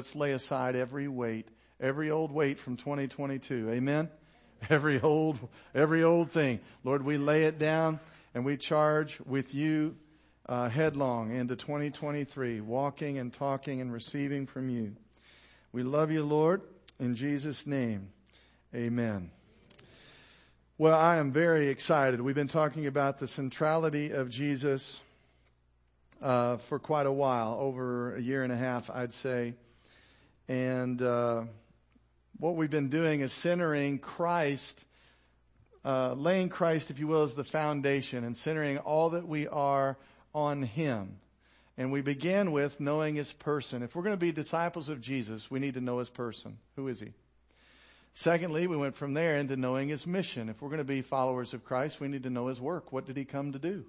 Let's lay aside every weight, every old weight from 2022. Amen. Every old, every old thing. Lord, we lay it down and we charge with you uh, headlong into 2023, walking and talking and receiving from you. We love you, Lord, in Jesus' name. Amen. Well, I am very excited. We've been talking about the centrality of Jesus uh, for quite a while, over a year and a half, I'd say. And uh, what we've been doing is centering Christ, uh, laying Christ, if you will, as the foundation and centering all that we are on Him. And we begin with knowing His person. If we're going to be disciples of Jesus, we need to know His person. Who is He? Secondly, we went from there into knowing His mission. If we're going to be followers of Christ, we need to know His work. What did He come to do?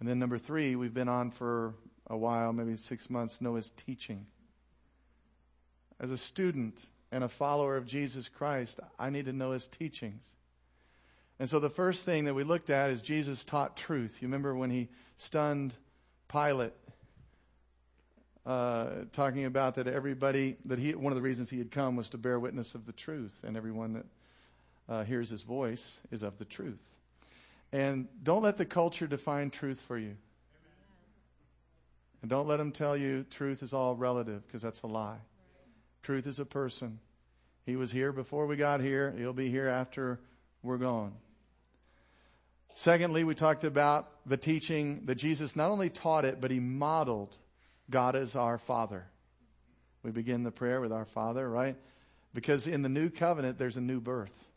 And then number three, we've been on for a while, maybe six months, know His teaching. As a student and a follower of Jesus Christ, I need to know His teachings. And so the first thing that we looked at is Jesus taught truth. You remember when he stunned Pilate, uh, talking about that everybody, that he, one of the reasons he had come was to bear witness of the truth, and everyone that uh, hears his voice is of the truth. And don't let the culture define truth for you. And don't let them tell you truth is all relative, because that's a lie. Truth is a person. He was here before we got here. He'll be here after we're gone. Secondly, we talked about the teaching that Jesus not only taught it, but he modeled God as our Father. We begin the prayer with our Father, right? Because in the new covenant, there's a new birth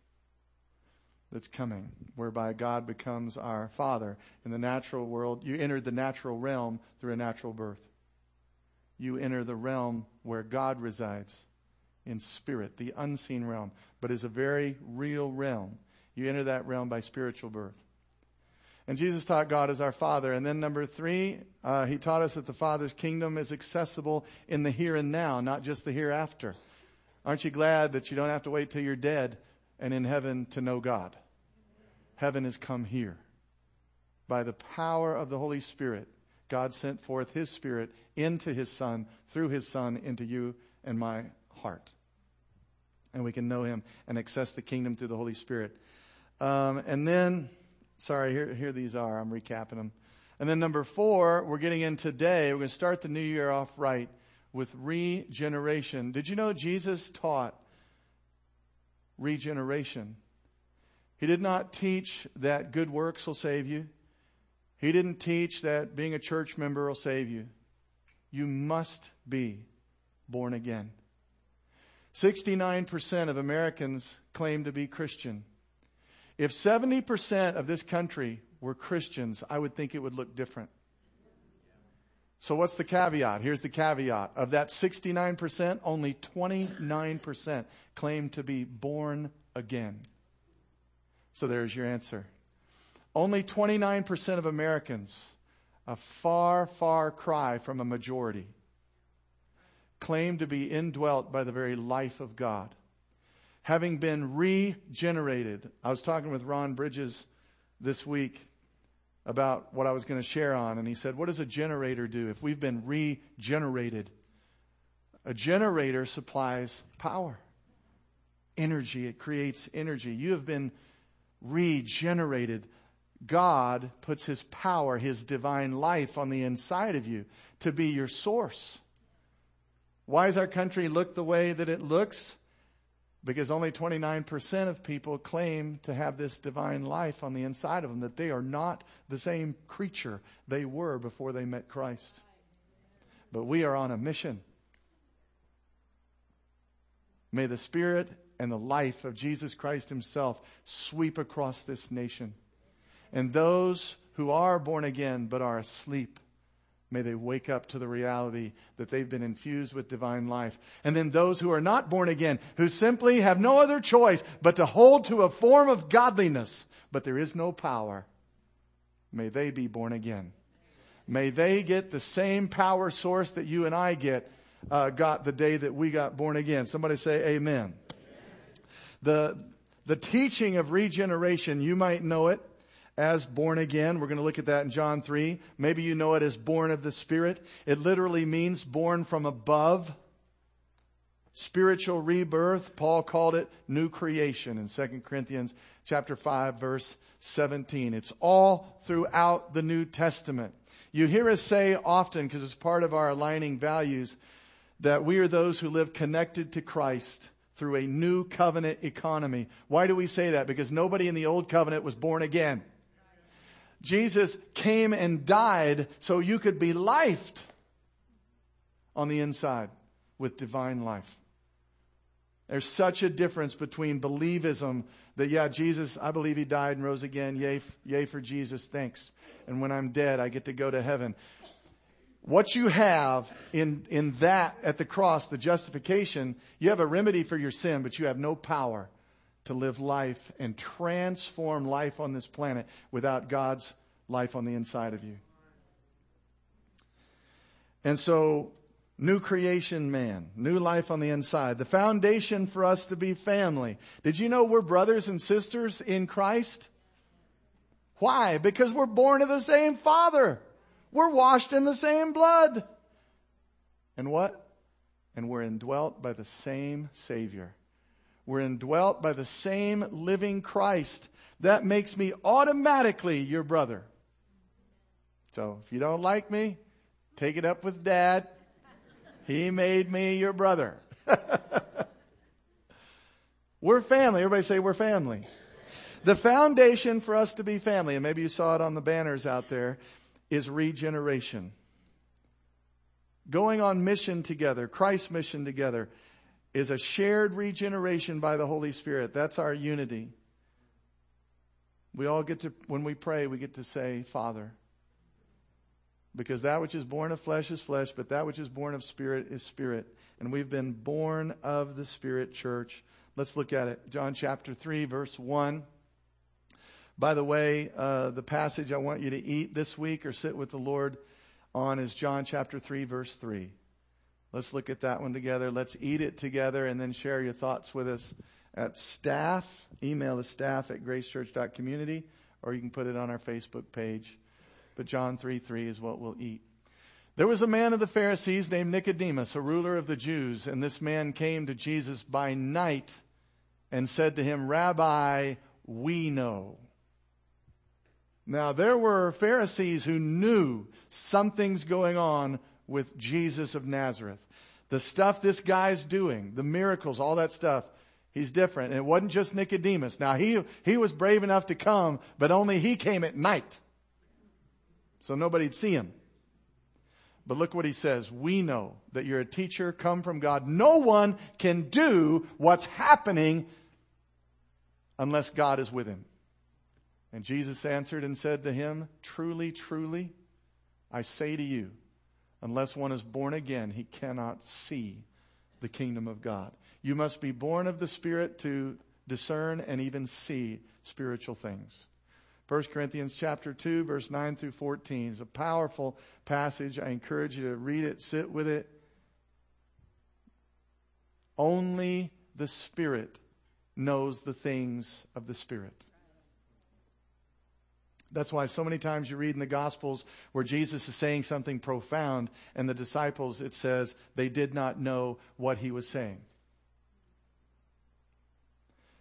that's coming, whereby God becomes our Father. In the natural world, you entered the natural realm through a natural birth. You enter the realm where God resides in spirit, the unseen realm, but is a very real realm. You enter that realm by spiritual birth. And Jesus taught God as our Father. And then number three, uh, he taught us that the Father's kingdom is accessible in the here and now, not just the hereafter. Aren't you glad that you don't have to wait till you're dead and in heaven to know God? Heaven has come here. By the power of the Holy Spirit, God sent forth His Spirit into His Son, through His Son, into you and my heart. And we can know Him and access the kingdom through the Holy Spirit. Um, and then, Sorry, here, here these are. I'm recapping them. And then number four, we're getting in today. We're going to start the new year off right with regeneration. Did you know Jesus taught regeneration? He did not teach that good works will save you. He didn't teach that being a church member will save you. You must be born again. 69% of Americans claim to be Christian. If 70% of this country were Christians, I would think it would look different. So what's the caveat? Here's the caveat. Of that 69%, only 29% claim to be born again. So there's your answer. Only 29% of Americans, a far, far cry from a majority, claim to be indwelt by the very life of God having been regenerated. I was talking with Ron Bridges this week about what I was going to share on, and he said, What does a generator do if we've been regenerated? A generator supplies power, energy. It creates energy. You have been regenerated. God puts His power, His divine life on the inside of you to be your source. Why does our country look the way that it looks? because only 29% of people claim to have this divine life on the inside of them, that they are not the same creature they were before they met Christ. But we are on a mission. May the Spirit and the life of Jesus Christ Himself sweep across this nation. And those who are born again but are asleep, May they wake up to the reality that they've been infused with divine life. And then those who are not born again, who simply have no other choice but to hold to a form of godliness, but there is no power, may they be born again. May they get the same power source that you and I get, uh, got the day that we got born again. Somebody say amen. amen. The, the teaching of regeneration, you might know it as born again. We're going to look at that in John 3. Maybe you know it as born of the Spirit. It literally means born from above. spiritual rebirth. Paul called it new creation in 2 Corinthians chapter 5 verse 17. It's all throughout the New Testament. You hear us say often, because it's part of our aligning values, that we are those who live connected to Christ through a new covenant economy. Why do we say that? Because nobody in the old covenant was born again. Jesus came and died so you could be lifed on the inside with divine life. There's such a difference between believism that, yeah, Jesus, I believe he died and rose again. Yay, yay for Jesus. Thanks. And when I'm dead, I get to go to heaven. What you have in, in that at the cross, the justification, you have a remedy for your sin, but you have no power to live life and transform life on this planet without God's life on the inside of you. And so New creation man, new life on the inside, the foundation for us to be family. Did you know we're brothers and sisters in Christ? Why? Because we're born of the same father. We're washed in the same blood. And what? And we're indwelt by the same Savior. We're indwelt by the same living Christ. That makes me automatically your brother. So if you don't like me, take it up with dad. He made me your brother. we're family. Everybody say we're family. The foundation for us to be family, and maybe you saw it on the banners out there, is regeneration. Going on mission together, Christ's mission together, is a shared regeneration by the Holy Spirit. That's our unity. We all get to, when we pray, we get to say, Father. Because that which is born of flesh is flesh, but that which is born of spirit is spirit. And we've been born of the Spirit church. Let's look at it. John chapter 3, verse 1. By the way, uh, the passage I want you to eat this week or sit with the Lord on is John chapter 3, verse 3. Let's look at that one together. Let's eat it together and then share your thoughts with us at staff. Email the staff at gracechurch.community or you can put it on our Facebook page but John 3 3 is what we'll eat. There was a man of the Pharisees named Nicodemus, a ruler of the Jews, and this man came to Jesus by night and said to him, Rabbi, we know. Now there were Pharisees who knew something's going on with Jesus of Nazareth. The stuff this guy's doing, the miracles, all that stuff, he's different. And it wasn't just Nicodemus. Now he, he was brave enough to come, but only he came at night so nobody'd see him. But look what he says. We know that you're a teacher come from God. No one can do what's happening unless God is with him. And Jesus answered and said to him, Truly, truly, I say to you, unless one is born again, he cannot see the kingdom of God. You must be born of the Spirit to discern and even see spiritual things. 1 Corinthians chapter 2 verse 9 through 14 is a powerful passage. I encourage you to read it, sit with it. Only the Spirit knows the things of the Spirit. That's why so many times you read in the Gospels where Jesus is saying something profound and the disciples, it says, they did not know what he was saying.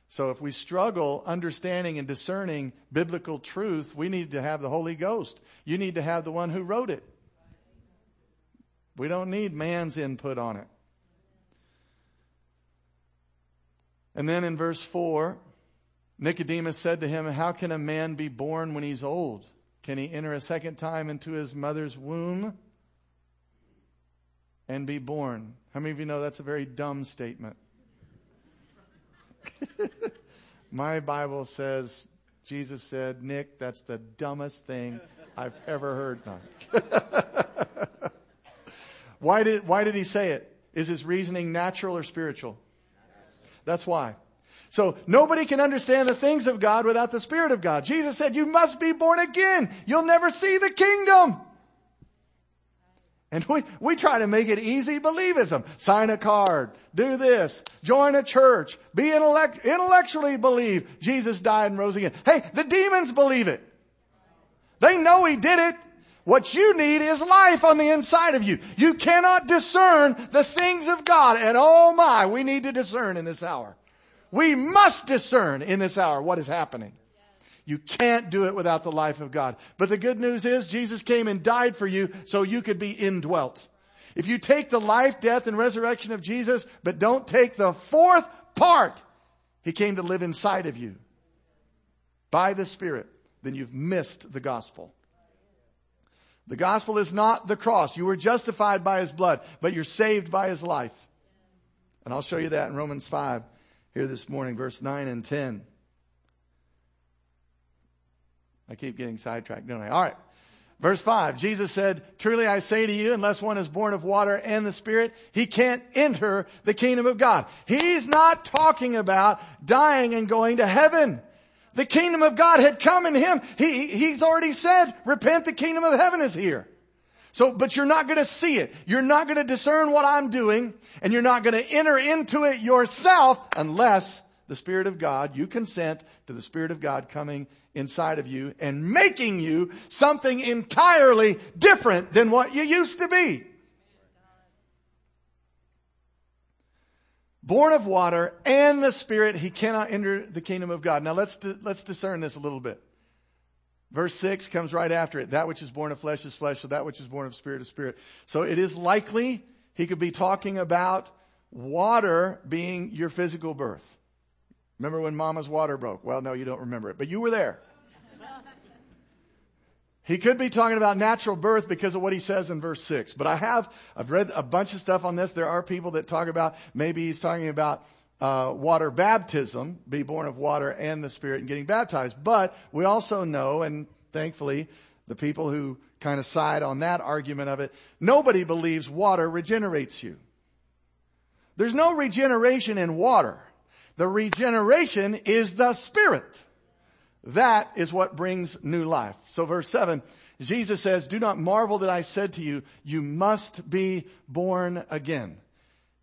So if we struggle understanding and discerning biblical truth, we need to have the Holy Ghost. You need to have the one who wrote it. We don't need man's input on it. And then in verse 4, Nicodemus said to him, How can a man be born when he's old? Can he enter a second time into his mother's womb and be born? How many of you know that's a very dumb statement? My Bible says, Jesus said, Nick, that's the dumbest thing I've ever heard. Why did, why did he say it? Is his reasoning natural or spiritual? That's why. So nobody can understand the things of God without the Spirit of God. Jesus said, you must be born again. You'll never see the kingdom. And we, we try to make it easy believism. Sign a card. Do this. Join a church. Be intellect, intellectually believe Jesus died and rose again. Hey, the demons believe it. They know he did it. What you need is life on the inside of you. You cannot discern the things of God. And oh my, we need to discern in this hour. We must discern in this hour what is happening. You can't do it without the life of God. But the good news is Jesus came and died for you so you could be indwelt. If you take the life, death, and resurrection of Jesus, but don't take the fourth part, He came to live inside of you by the Spirit, then you've missed the gospel. The gospel is not the cross. You were justified by His blood, but you're saved by His life. And I'll show you that in Romans 5 here this morning, verse 9 and 10. I keep getting sidetracked, don't I? All right. Verse 5, Jesus said, Truly I say to you, unless one is born of water and the Spirit, he can't enter the kingdom of God. He's not talking about dying and going to heaven. The kingdom of God had come in him. He, he's already said, repent, the kingdom of heaven is here. So, but you're not going to see it. You're not going to discern what I'm doing, and you're not going to enter into it yourself unless the Spirit of God, you consent to the Spirit of God coming inside of you and making you something entirely different than what you used to be. Born of water and the Spirit, he cannot enter the kingdom of God. Now let's, let's discern this a little bit. Verse 6 comes right after it. That which is born of flesh is flesh, so that which is born of spirit is spirit. So it is likely he could be talking about water being your physical birth. Remember when mama's water broke? Well, no, you don't remember it, but you were there. He could be talking about natural birth because of what he says in verse 6. But I have, I've read a bunch of stuff on this. There are people that talk about, maybe he's talking about uh, water baptism, be born of water and the Spirit and getting baptized. But we also know, and thankfully, the people who kind of side on that argument of it, nobody believes water regenerates you. There's no regeneration in water. The regeneration is the Spirit. That is what brings new life. So verse 7, Jesus says, Do not marvel that I said to you, you must be born again.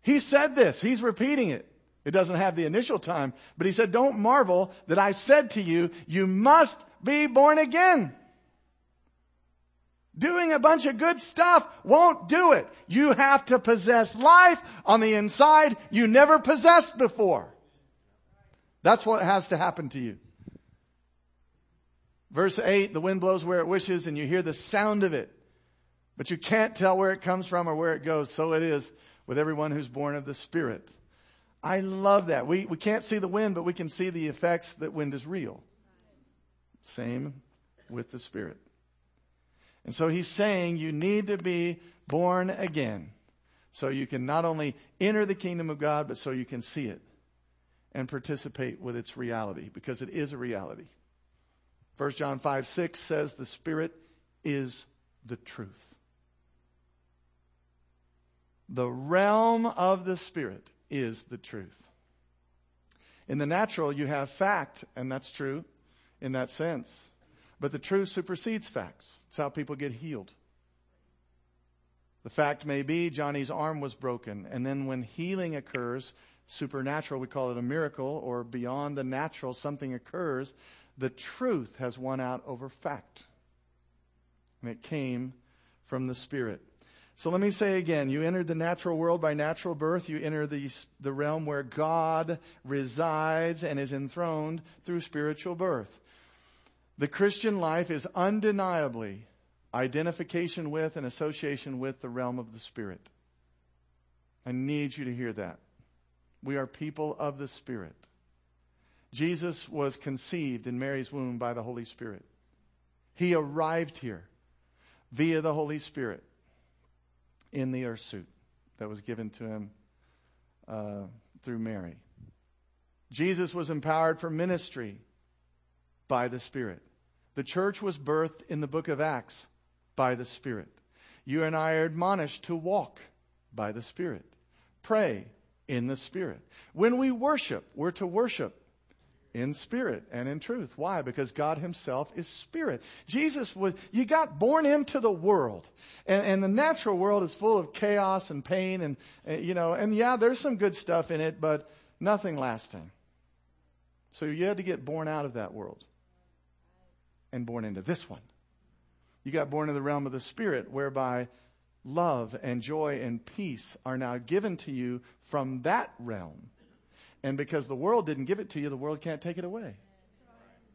He said this. He's repeating it. It doesn't have the initial time, but he said, Don't marvel that I said to you, you must be born again. Doing a bunch of good stuff won't do it. You have to possess life on the inside you never possessed before. That's what has to happen to you. Verse 8, the wind blows where it wishes and you hear the sound of it, but you can't tell where it comes from or where it goes. So it is with everyone who's born of the Spirit. I love that. We, we can't see the wind, but we can see the effects that wind is real. Same with the Spirit. And so he's saying you need to be born again so you can not only enter the kingdom of God, but so you can see it and participate with its reality because it is a reality. 1 John 5 6 says the Spirit is the truth. The realm of the Spirit is the truth. In the natural, you have fact, and that's true in that sense. But the truth supersedes facts. It's how people get healed. The fact may be Johnny's arm was broken, and then when healing occurs, supernatural, we call it a miracle, or beyond the natural, something occurs, the truth has won out over fact. And it came from the Spirit. So let me say again, you entered the natural world by natural birth. You enter the, the realm where God resides and is enthroned through spiritual birth. The Christian life is undeniably identification with and association with the realm of the Spirit. I need you to hear that. We are people of the Spirit. Jesus was conceived in Mary's womb by the Holy Spirit. He arrived here via the Holy Spirit in the earth suit that was given to him uh, through Mary. Jesus was empowered for ministry by the Spirit. The church was birthed in the book of Acts by the Spirit. You and I are admonished to walk by the Spirit, pray in the Spirit. When we worship, we're to worship in spirit and in truth. Why? Because God himself is spirit. Jesus was, you got born into the world and, and the natural world is full of chaos and pain and, uh, you know, and yeah, there's some good stuff in it, but nothing lasting. So you had to get born out of that world and born into this one. You got born in the realm of the Spirit, whereby love and joy and peace are now given to you from that realm. And because the world didn't give it to you, the world can't take it away.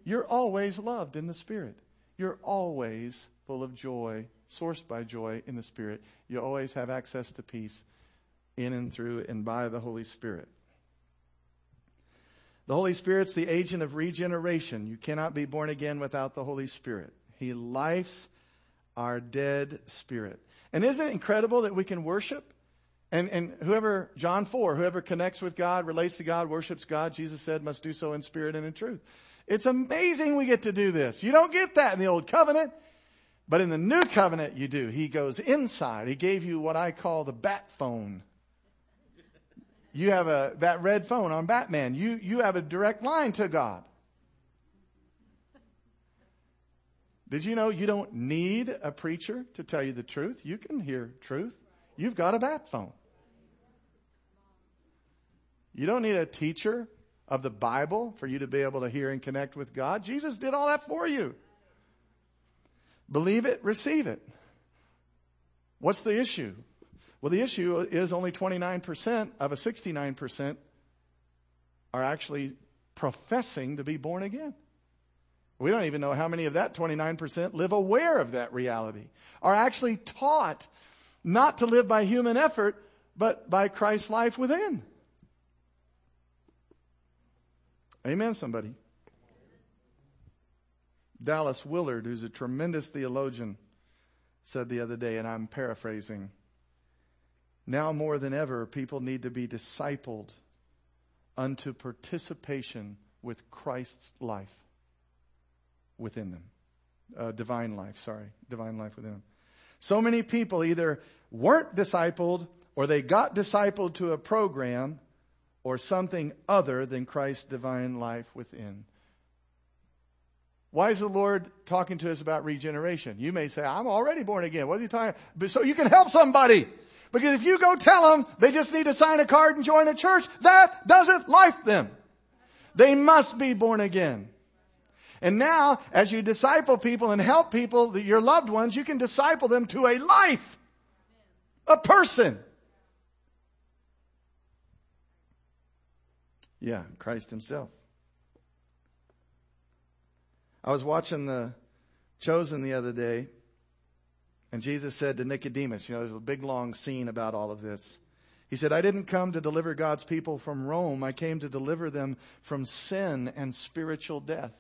You're always loved in the Spirit. You're always full of joy, sourced by joy in the Spirit. You always have access to peace in and through and by the Holy Spirit. The Holy Spirit's the agent of regeneration. You cannot be born again without the Holy Spirit. He lifes our dead spirit. And isn't it incredible that we can worship? And, and whoever, John 4, whoever connects with God, relates to God, worships God, Jesus said must do so in spirit and in truth. It's amazing we get to do this. You don't get that in the old covenant, but in the new covenant you do. He goes inside. He gave you what I call the bat phone. You have a, that red phone on Batman. You, you have a direct line to God. Did you know you don't need a preacher to tell you the truth? You can hear truth. You've got a bat phone. You don't need a teacher of the Bible for you to be able to hear and connect with God. Jesus did all that for you. Believe it, receive it. What's the issue? Well, the issue is only 29% of a 69% are actually professing to be born again. We don't even know how many of that 29% live aware of that reality, are actually taught not to live by human effort, but by Christ's life within. Amen, somebody. Dallas Willard, who's a tremendous theologian, said the other day, and I'm paraphrasing, now more than ever, people need to be discipled unto participation with Christ's life within them. Uh, divine life, sorry. Divine life within them. So many people either weren't discipled or they got discipled to a program or something other than Christ's divine life within. Why is the Lord talking to us about regeneration? You may say, I'm already born again. What are you talking about? So you can help somebody. Because if you go tell them they just need to sign a card and join a church, that doesn't life them. They must be born again. And now, as you disciple people and help people, your loved ones, you can disciple them to a life. A person. Yeah, Christ himself. I was watching the Chosen the other day, and Jesus said to Nicodemus, you know, there's a big long scene about all of this. He said, I didn't come to deliver God's people from Rome. I came to deliver them from sin and spiritual death.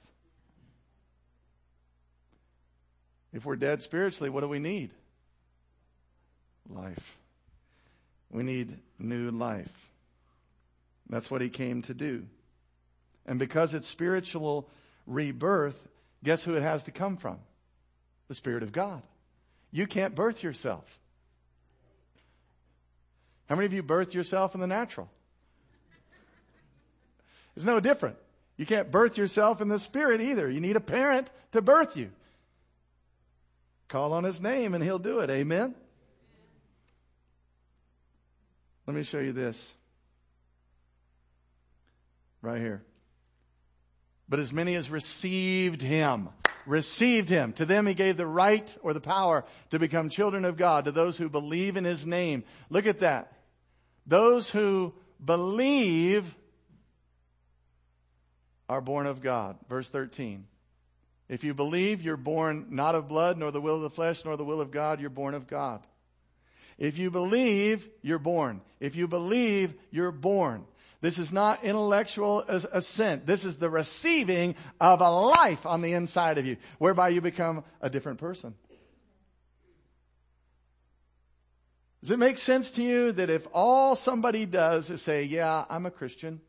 If we're dead spiritually, what do we need? Life. We need new life. That's what he came to do. And because it's spiritual rebirth, guess who it has to come from? The Spirit of God. You can't birth yourself. How many of you birth yourself in the natural? It's no different. You can't birth yourself in the spirit either. You need a parent to birth you. Call on his name and he'll do it. Amen. Let me show you this. Right here. But as many as received him, received him, to them he gave the right or the power to become children of God, to those who believe in his name. Look at that. Those who believe are born of God. Verse 13. If you believe, you're born not of blood, nor the will of the flesh, nor the will of God, you're born of God. If you believe, you're born. If you believe, you're born. This is not intellectual assent. This is the receiving of a life on the inside of you, whereby you become a different person. Does it make sense to you that if all somebody does is say, yeah, I'm a Christian,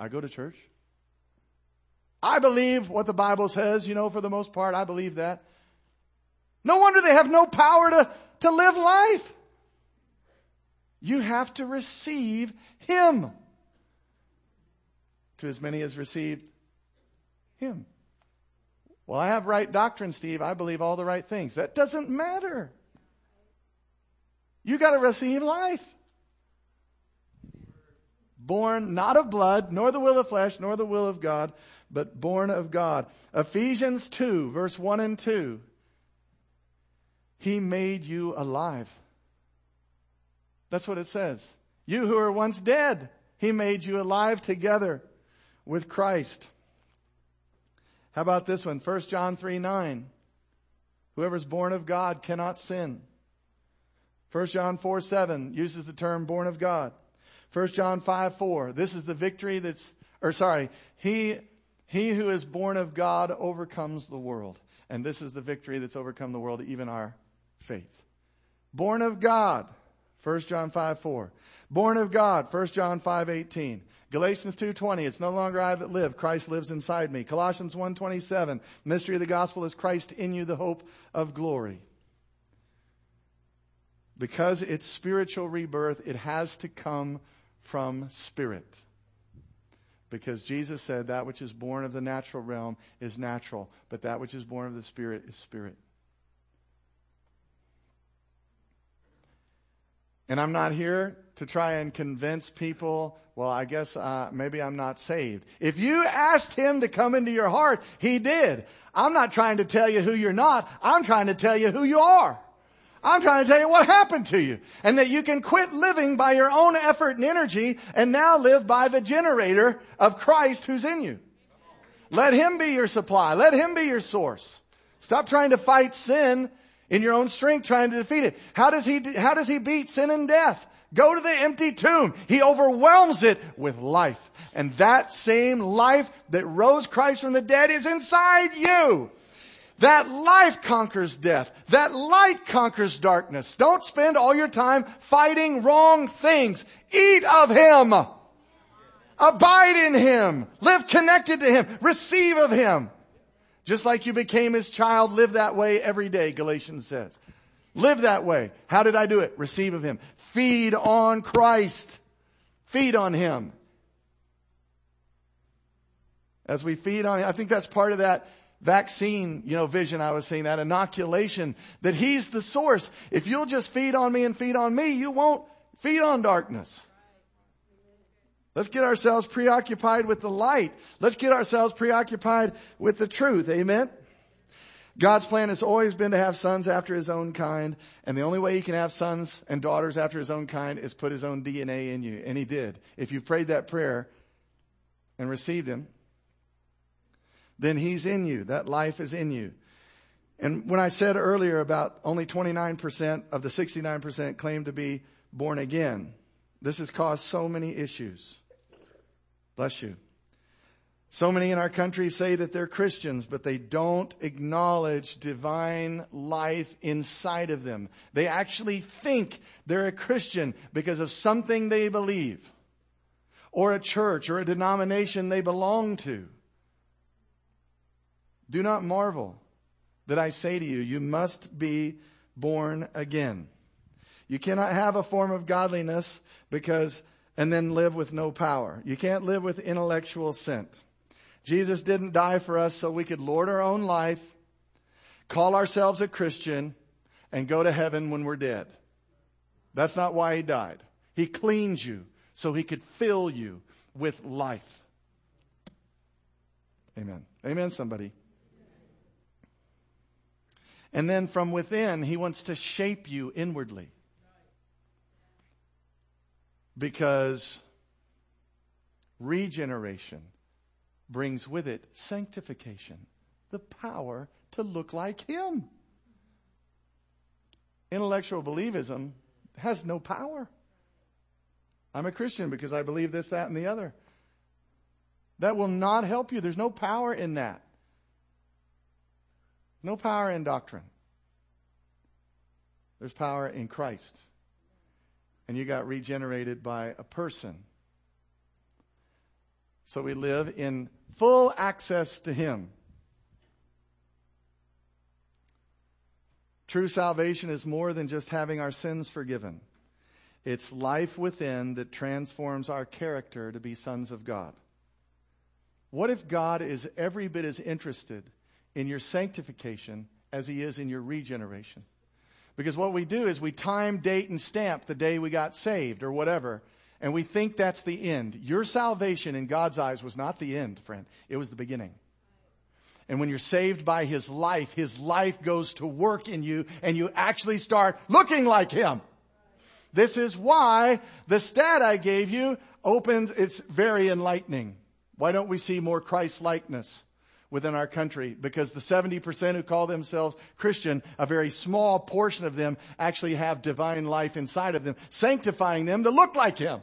I go to church, I believe what the Bible says, you know, for the most part, I believe that. No wonder they have no power to, to live life. You have to receive Him. To as many as received Him. Well, I have right doctrine, Steve. I believe all the right things. That doesn't matter. You gotta receive life. Born not of blood, nor the will of flesh, nor the will of God, but born of God. Ephesians 2, verse 1 and 2. He made you alive. That's what it says. You who were once dead, He made you alive together with Christ. How about this one? 1 John 3 9. Whoever's born of God cannot sin. 1 John 4 7 uses the term born of God. 1 John 5 4. This is the victory that's, or sorry, he, he who is born of God overcomes the world. And this is the victory that's overcome the world, even our faith. Born of God. 1 John 5 4. Born of God. 1 John 5 18. Galatians 2:20 it's no longer I that live Christ lives inside me. Colossians 1:27 mystery of the gospel is Christ in you the hope of glory. Because it's spiritual rebirth it has to come from spirit. Because Jesus said that which is born of the natural realm is natural, but that which is born of the spirit is spirit. And I'm not here to try and convince people, well, I guess uh, maybe I'm not saved. If you asked him to come into your heart, he did. I'm not trying to tell you who you're not. I'm trying to tell you who you are. I'm trying to tell you what happened to you and that you can quit living by your own effort and energy and now live by the generator of Christ who's in you. Let him be your supply. Let him be your source. Stop trying to fight sin in your own strength trying to defeat it. How does he, how does he beat sin and death? Go to the empty tomb. He overwhelms it with life. And that same life that rose Christ from the dead is inside you. That life conquers death. That light conquers darkness. Don't spend all your time fighting wrong things. Eat of Him. Abide in Him. Live connected to Him. Receive of Him. Just like you became his child, live that way every day, Galatians says. Live that way. How did I do it? Receive of him. Feed on Christ. Feed on him. As we feed on, I think that's part of that vaccine, you know, vision I was seeing, that inoculation, that he's the source. If you'll just feed on me and feed on me, you won't feed on darkness. Let's get ourselves preoccupied with the light. Let's get ourselves preoccupied with the truth. Amen. God's plan has always been to have sons after his own kind, and the only way he can have sons and daughters after his own kind is put his own DNA in you. And he did. If you prayed that prayer and received him, then he's in you. That life is in you. And when I said earlier about only 29% of the 69% claim to be born again, this has caused so many issues. Bless you. So many in our country say that they're Christians, but they don't acknowledge divine life inside of them. They actually think they're a Christian because of something they believe, or a church or a denomination they belong to. Do not marvel that I say to you, you must be born again. You cannot have a form of godliness because and then live with no power. You can't live with intellectual scent. Jesus didn't die for us so we could lord our own life, call ourselves a Christian, and go to heaven when we're dead. That's not why he died. He cleaned you so he could fill you with life. Amen. Amen, somebody. And then from within, he wants to shape you inwardly because regeneration brings with it sanctification, the power to look like Him. Intellectual believism has no power. I'm a Christian because I believe this, that, and the other. That will not help you. There's no power in that. No power in doctrine. There's power in Christ and you got regenerated by a person. So we live in full access to Him. True salvation is more than just having our sins forgiven. It's life within that transforms our character to be sons of God. What if God is every bit as interested in your sanctification as he is in your regeneration? Because what we do is we time, date, and stamp the day we got saved or whatever, and we think that's the end. Your salvation in God's eyes was not the end, friend. It was the beginning. And when you're saved by His life, His life goes to work in you and you actually start looking like Him. This is why the stat I gave you opens, it's very enlightening. Why don't we see more Christ likeness within our country? Because the 70% who call themselves Christian, a very small portion of them actually have divine life inside of them, sanctifying them to look like Him.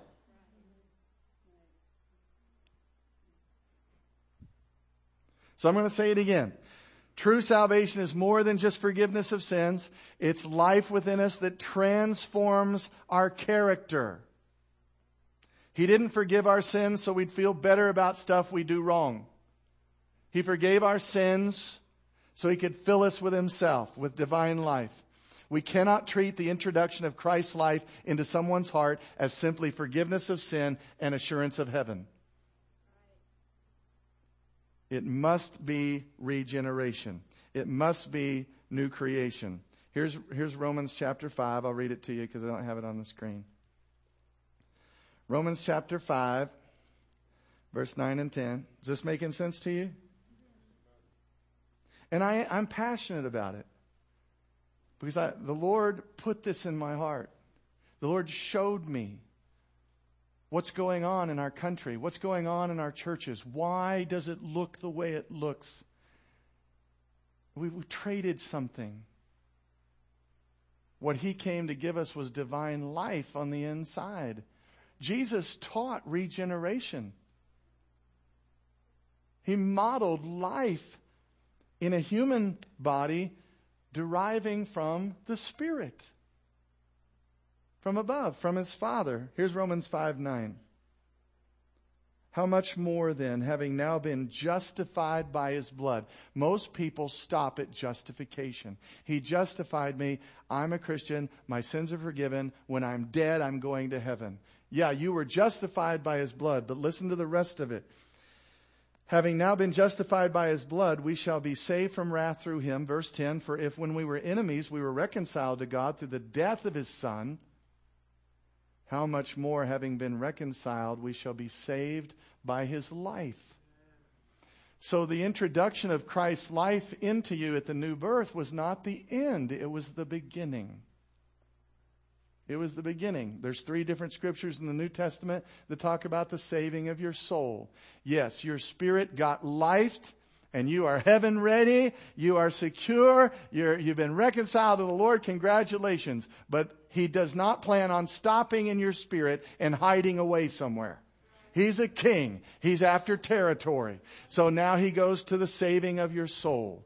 So I'm going to say it again. True salvation is more than just forgiveness of sins. It's life within us that transforms our character. He didn't forgive our sins so we'd feel better about stuff we do wrong. He forgave our sins so he could fill us with himself, with divine life. We cannot treat the introduction of Christ's life into someone's heart as simply forgiveness of sin and assurance of heaven. It must be regeneration. It must be new creation. Here's, here's Romans chapter 5. I'll read it to you because I don't have it on the screen. Romans chapter 5, verse 9 and 10. Is this making sense to you? And I, I'm passionate about it because I, the Lord put this in my heart. The Lord showed me What's going on in our country? What's going on in our churches? Why does it look the way it looks? We, we traded something. What he came to give us was divine life on the inside. Jesus taught regeneration. He modeled life in a human body deriving from the Spirit from above, from his Father. Here's Romans 5 9. How much more then, having now been justified by his blood? Most people stop at justification. He justified me. I'm a Christian. My sins are forgiven. When I'm dead, I'm going to heaven. Yeah, you were justified by his blood, but listen to the rest of it. Having now been justified by his blood, we shall be saved from wrath through him. Verse 10, for if when we were enemies, we were reconciled to God through the death of his son, how much more, having been reconciled, we shall be saved by his life. So the introduction of Christ's life into you at the new birth was not the end, it was the beginning. It was the beginning. There's three different scriptures in the New Testament that talk about the saving of your soul. Yes, your spirit got life and you are heaven ready. You are secure. you have been reconciled to the Lord. Congratulations. But he does not plan on stopping in your spirit and hiding away somewhere. He's a king. He's after territory. So now he goes to the saving of your soul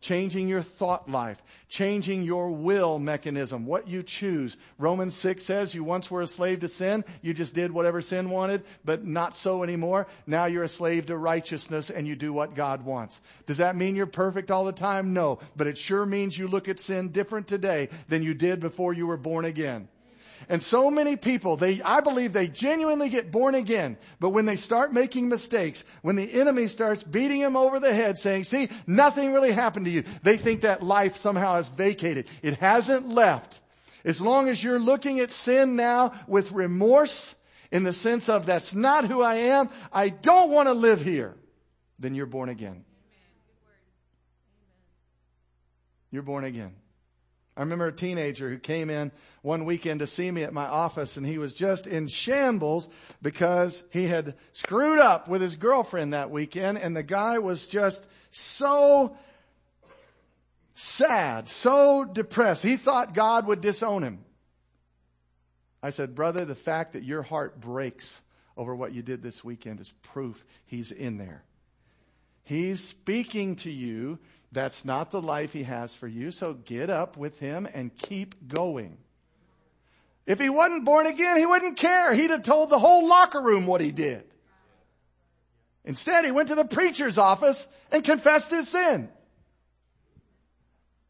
changing your thought life, changing your will mechanism, what you choose. Romans 6 says you once were a slave to sin. You just did whatever sin wanted, but not so anymore. Now you're a slave to righteousness and you do what God wants. Does that mean you're perfect all the time? No, but it sure means you look at sin different today than you did before you were born again. And so many people, they, I believe they genuinely get born again. But when they start making mistakes, when the enemy starts beating them over the head saying, see, nothing really happened to you, they think that life somehow is vacated. It hasn't left. As long as you're looking at sin now with remorse, in the sense of that's not who I am, I don't want to live here, then you're born again. You're born again. I remember a teenager who came in one weekend to see me at my office and he was just in shambles because he had screwed up with his girlfriend that weekend and the guy was just so sad, so depressed. He thought God would disown him. I said, brother, the fact that your heart breaks over what you did this weekend is proof he's in there. He's speaking to you that's not the life he has for you, so get up with him and keep going. If he wasn't born again, he wouldn't care. He'd have told the whole locker room what he did. Instead, he went to the preacher's office and confessed his sin.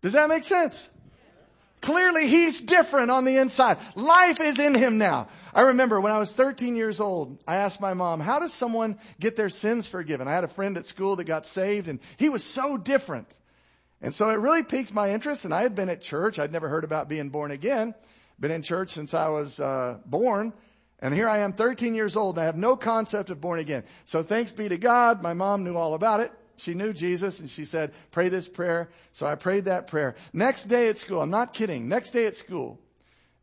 Does that make sense? Clearly, he's different on the inside. Life is in him now. I remember when I was 13 years old, I asked my mom, how does someone get their sins forgiven? I had a friend at school that got saved and he was so different. And so it really piqued my interest and I had been at church. I'd never heard about being born again. Been in church since I was uh, born. And here I am 13 years old and I have no concept of born again. So thanks be to God, my mom knew all about it. She knew Jesus and she said, pray this prayer. So I prayed that prayer. Next day at school, I'm not kidding. Next day at school,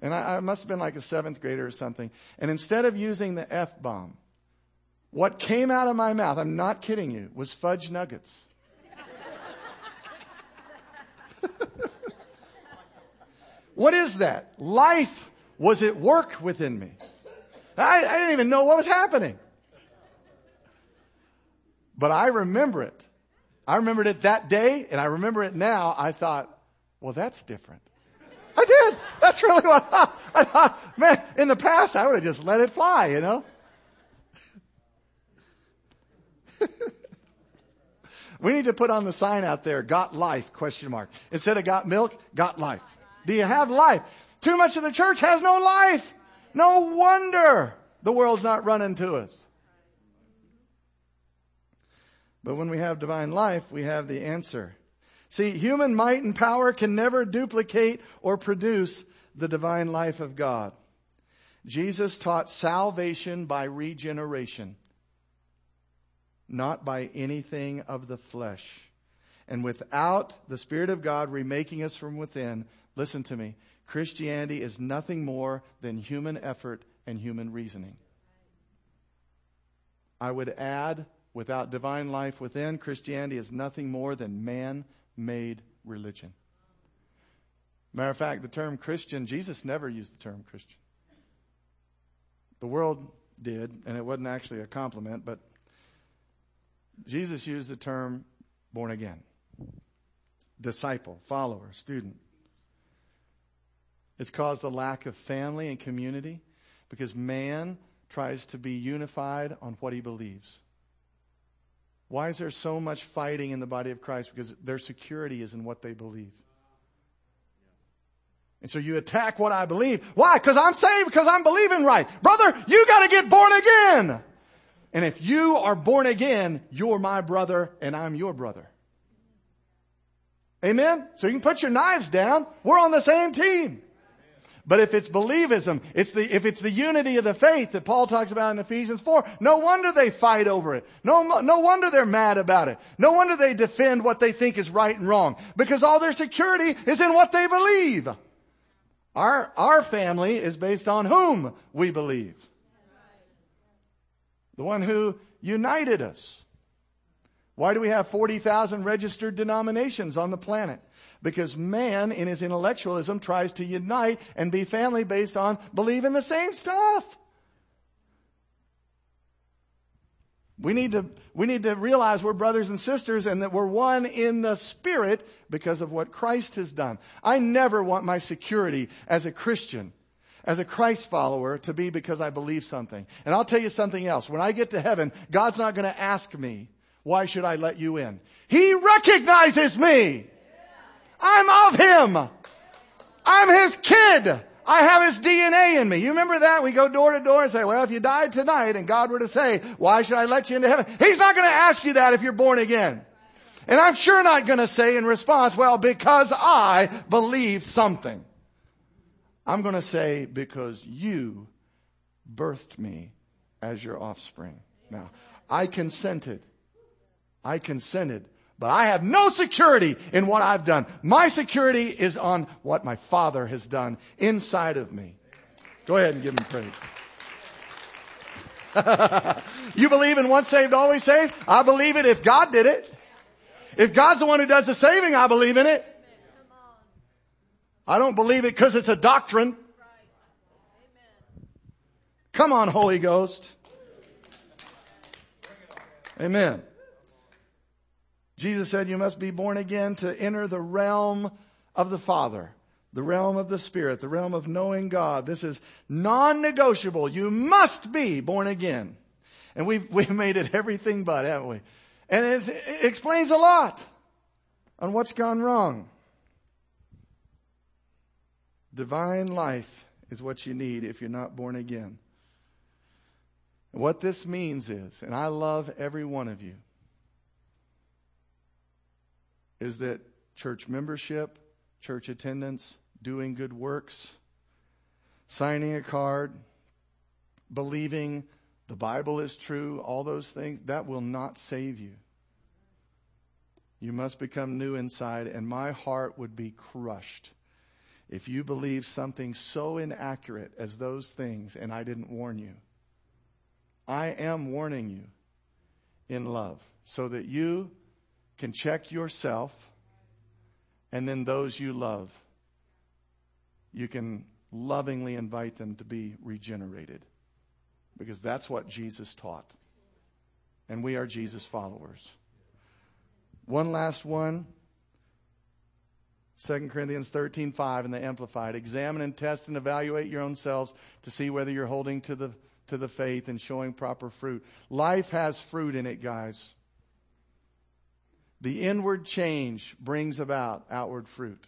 and I, I must have been like a seventh grader or something. And instead of using the F bomb, what came out of my mouth, I'm not kidding you, was fudge nuggets. what is that? Life was at work within me. I, I didn't even know what was happening. But I remember it. I remembered it that day and I remember it now. I thought, well, that's different. I did. That's really what I thought. I thought, man, in the past I would have just let it fly, you know? we need to put on the sign out there, got life, question mark. Instead of got milk, got life. Do you have life? Too much of the church has no life. No wonder the world's not running to us. But when we have divine life, we have the answer. See, human might and power can never duplicate or produce the divine life of God. Jesus taught salvation by regeneration, not by anything of the flesh. And without the Spirit of God remaking us from within, listen to me, Christianity is nothing more than human effort and human reasoning. I would add, without divine life within, Christianity is nothing more than man made religion. Matter of fact, the term Christian, Jesus never used the term Christian. The world did, and it wasn't actually a compliment, but Jesus used the term born again, disciple, follower, student. It's caused a lack of family and community because man tries to be unified on what he believes. Why is there so much fighting in the body of Christ? Because their security is in what they believe. And so you attack what I believe. Why? Because I'm saved, because I'm believing right. Brother, you gotta get born again. And if you are born again, you're my brother and I'm your brother. Amen? So you can put your knives down. We're on the same team. But if it's believism, it's the, if it's the unity of the faith that Paul talks about in Ephesians 4, no wonder they fight over it. No, no wonder they're mad about it. No wonder they defend what they think is right and wrong. Because all their security is in what they believe. Our, our family is based on whom we believe. The one who united us. Why do we have 40,000 registered denominations on the planet? Because man, in his intellectualism, tries to unite and be family based on believing the same stuff. We need to, we need to realize we're brothers and sisters and that we're one in the spirit because of what Christ has done. I never want my security as a Christian, as a Christ follower to be because I believe something. And I'll tell you something else. When I get to heaven, God's not going to ask me, why should I let you in? He recognizes me. I'm of him. I'm his kid. I have his DNA in me. You remember that? We go door to door and say, well, if you died tonight and God were to say, why should I let you into heaven? He's not going to ask you that if you're born again. And I'm sure not going to say in response, well, because I believe something. I'm going to say, because you birthed me as your offspring. Now, I consented. I consented but I have no security in what I've done. My security is on what my Father has done inside of me. Go ahead and give him praise. you believe in once saved, always saved? I believe it if God did it. If God's the one who does the saving, I believe in it. I don't believe it because it's a doctrine. Come on, Holy Ghost. Amen. Jesus said you must be born again to enter the realm of the Father, the realm of the Spirit, the realm of knowing God. This is non-negotiable. You must be born again. And we've, we've made it everything but, haven't we? And it explains a lot on what's gone wrong. Divine life is what you need if you're not born again. What this means is, and I love every one of you, is that church membership, church attendance, doing good works, signing a card, believing the Bible is true, all those things, that will not save you. You must become new inside, and my heart would be crushed if you believe something so inaccurate as those things and I didn't warn you. I am warning you in love so that you can check yourself and then those you love, you can lovingly invite them to be regenerated because that's what Jesus taught. And we are Jesus followers. One last one. 2 Corinthians 13, 5 in the Amplified. Examine and test and evaluate your own selves to see whether you're holding to the, to the faith and showing proper fruit. Life has fruit in it, guys. The inward change brings about outward fruit.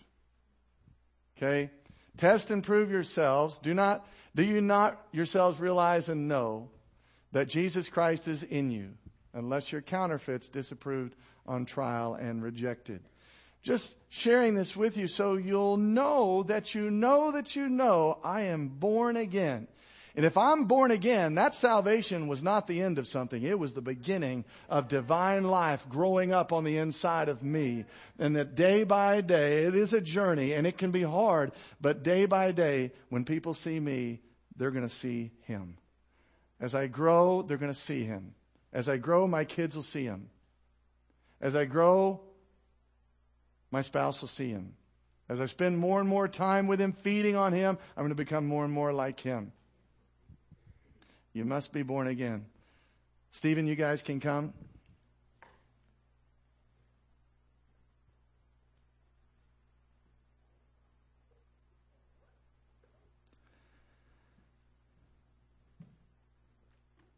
Okay? Test and prove yourselves. Do not, do you not yourselves realize and know that Jesus Christ is in you, unless you're counterfeits disapproved on trial and rejected? Just sharing this with you so you'll know that you know that you know I am born again. And if I'm born again, that salvation was not the end of something. It was the beginning of divine life growing up on the inside of me. And that day by day, it is a journey and it can be hard, but day by day, when people see me, they're going to see him. As I grow, they're going to see him. As I grow, my kids will see him. As I grow, my spouse will see him. As I spend more and more time with him, feeding on him, I'm going to become more and more like him. You must be born again. Stephen, you guys can come.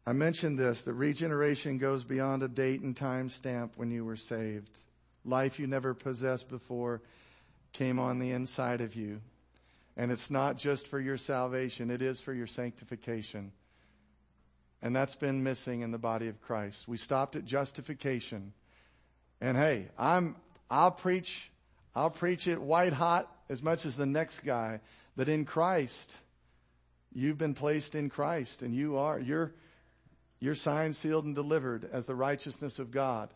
I mentioned this that regeneration goes beyond a date and time stamp when you were saved. Life you never possessed before came on the inside of you. And it's not just for your salvation, it is for your sanctification. And that's been missing in the body of Christ. We stopped at justification. And hey, I'm, I'll preach, I'll preach it white hot as much as the next guy but in Christ, you've been placed in Christ and you are, you're, you're signed, sealed, and delivered as the righteousness of God.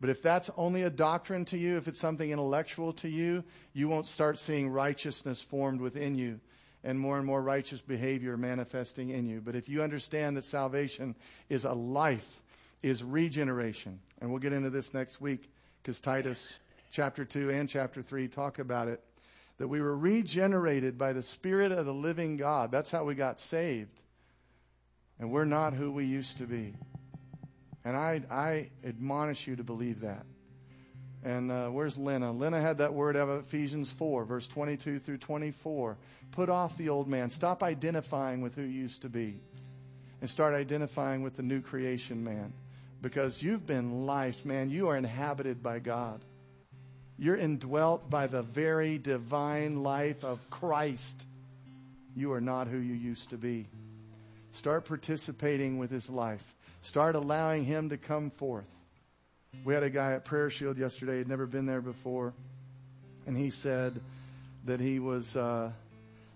But if that's only a doctrine to you, if it's something intellectual to you, you won't start seeing righteousness formed within you and more and more righteous behavior manifesting in you. But if you understand that salvation is a life, is regeneration, and we'll get into this next week because Titus chapter 2 and chapter 3 talk about it, that we were regenerated by the Spirit of the living God. That's how we got saved. And we're not who we used to be. And I, I admonish you to believe that. And uh, where's Lena? Lena had that word out of Ephesians 4, verse 22 through 24. Put off the old man. Stop identifying with who you used to be. And start identifying with the new creation man. Because you've been life, man. You are inhabited by God. You're indwelt by the very divine life of Christ. You are not who you used to be. Start participating with his life. Start allowing him to come forth. We had a guy at Prayer Shield yesterday, had never been there before, and he said that he was uh,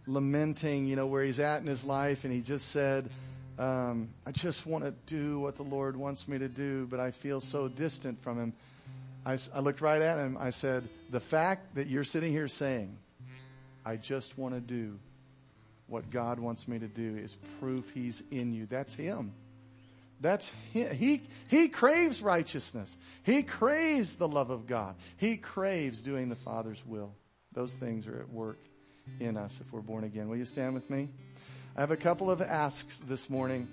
lamenting, you know, where he's at in his life, and he just said, um, I just want to do what the Lord wants me to do, but I feel so distant from him. I, I looked right at him. I said, The fact that you're sitting here saying, I just want to do what God wants me to do is proof he's in you. That's him. That's he, he, he craves righteousness. He craves the love of God. He craves doing the Father's will. Those things are at work in us if we're born again. Will you stand with me? I have a couple of asks this morning.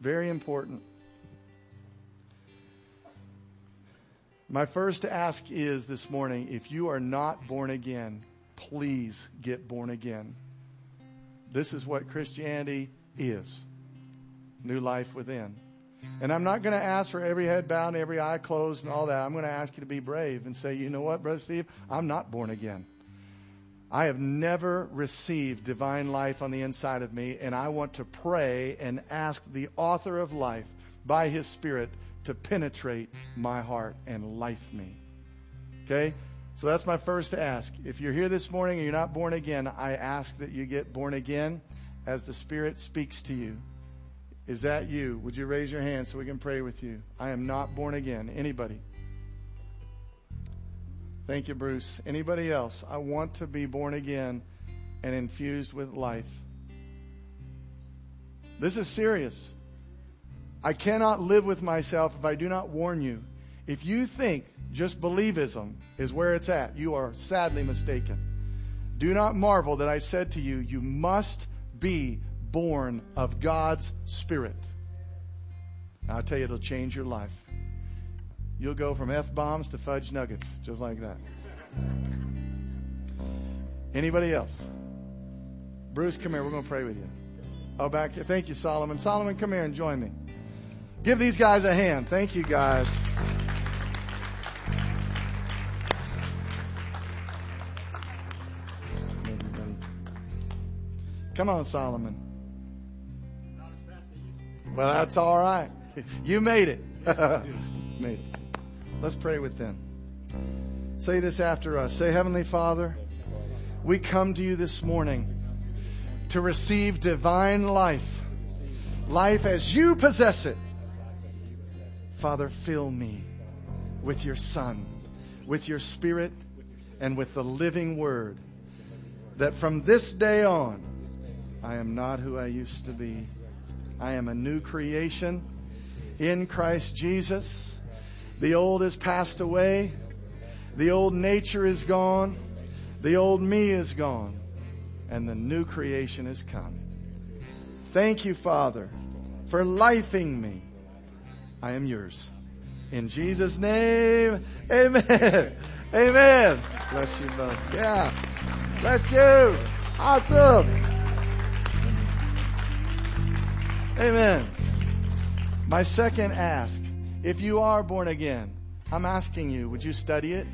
Very important. My first ask is this morning if you are not born again, please get born again. This is what Christianity is new life within. And I'm not going to ask for every head bowed every eye closed and all that. I'm going to ask you to be brave and say, you know what, Brother Steve? I'm not born again. I have never received divine life on the inside of me, and I want to pray and ask the author of life by his Spirit to penetrate my heart and life me. Okay? So that's my first ask. If you're here this morning and you're not born again, I ask that you get born again as the Spirit speaks to you. Is that you? Would you raise your hand so we can pray with you? I am not born again. Anybody? Thank you, Bruce. Anybody else? I want to be born again and infused with life. This is serious. I cannot live with myself if I do not warn you. If you think just believism is where it's at, you are sadly mistaken. Do not marvel that I said to you, you must be born of God's Spirit. I'll tell you, it'll change your life. You'll go from F bombs to fudge nuggets, just like that. Anybody else? Bruce, come here. We're going to pray with you. Oh, back here. Thank you, Solomon. Solomon, come here and join me. Give these guys a hand. Thank you, guys. Come on, Solomon. Well, that's all right. You made it. made it. Let's pray with them. Say this after us. Say, Heavenly Father, we come to you this morning to receive divine life, life as you possess it. Father, fill me with your Son, with your Spirit, and with the living Word, that from this day on, I am not who I used to be. I am a new creation in Christ Jesus. The old has passed away. The old nature is gone. The old me is gone. And the new creation has come. Thank you, Father, for lifing me. I am yours. In Jesus' name, amen. Amen. Bless you both. Yeah. Bless you. Awesome. Amen. My second ask, if you are born again, I'm asking you, would you study it?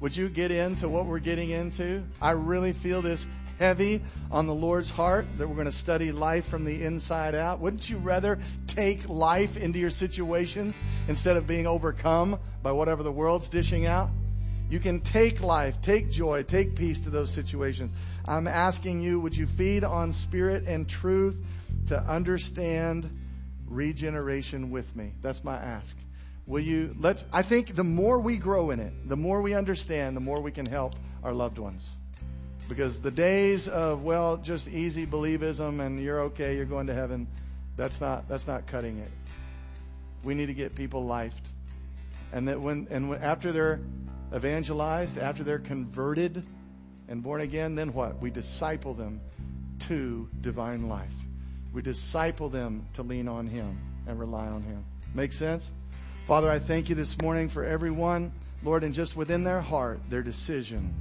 Would you get into what we're getting into? I really feel this heavy on the Lord's heart that we're going to study life from the inside out. Wouldn't you rather take life into your situations instead of being overcome by whatever the world's dishing out? You can take life, take joy, take peace to those situations. I'm asking you, would you feed on spirit and truth to understand regeneration with me? That's my ask. Will you let, I think the more we grow in it, the more we understand, the more we can help our loved ones. Because the days of, well, just easy believism and you're okay, you're going to heaven, that's not, that's not cutting it. We need to get people lifed. And that when, and after they're evangelized, after they're converted and born again, then what? We disciple them to divine life. We disciple them to lean on Him and rely on Him. Make sense? Father, I thank you this morning for everyone, Lord, and just within their heart, their decision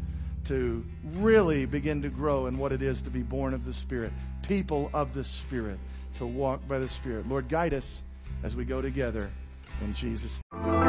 to really begin to grow in what it is to be born of the Spirit, people of the Spirit, to walk by the Spirit. Lord, guide us as we go together in Jesus' name.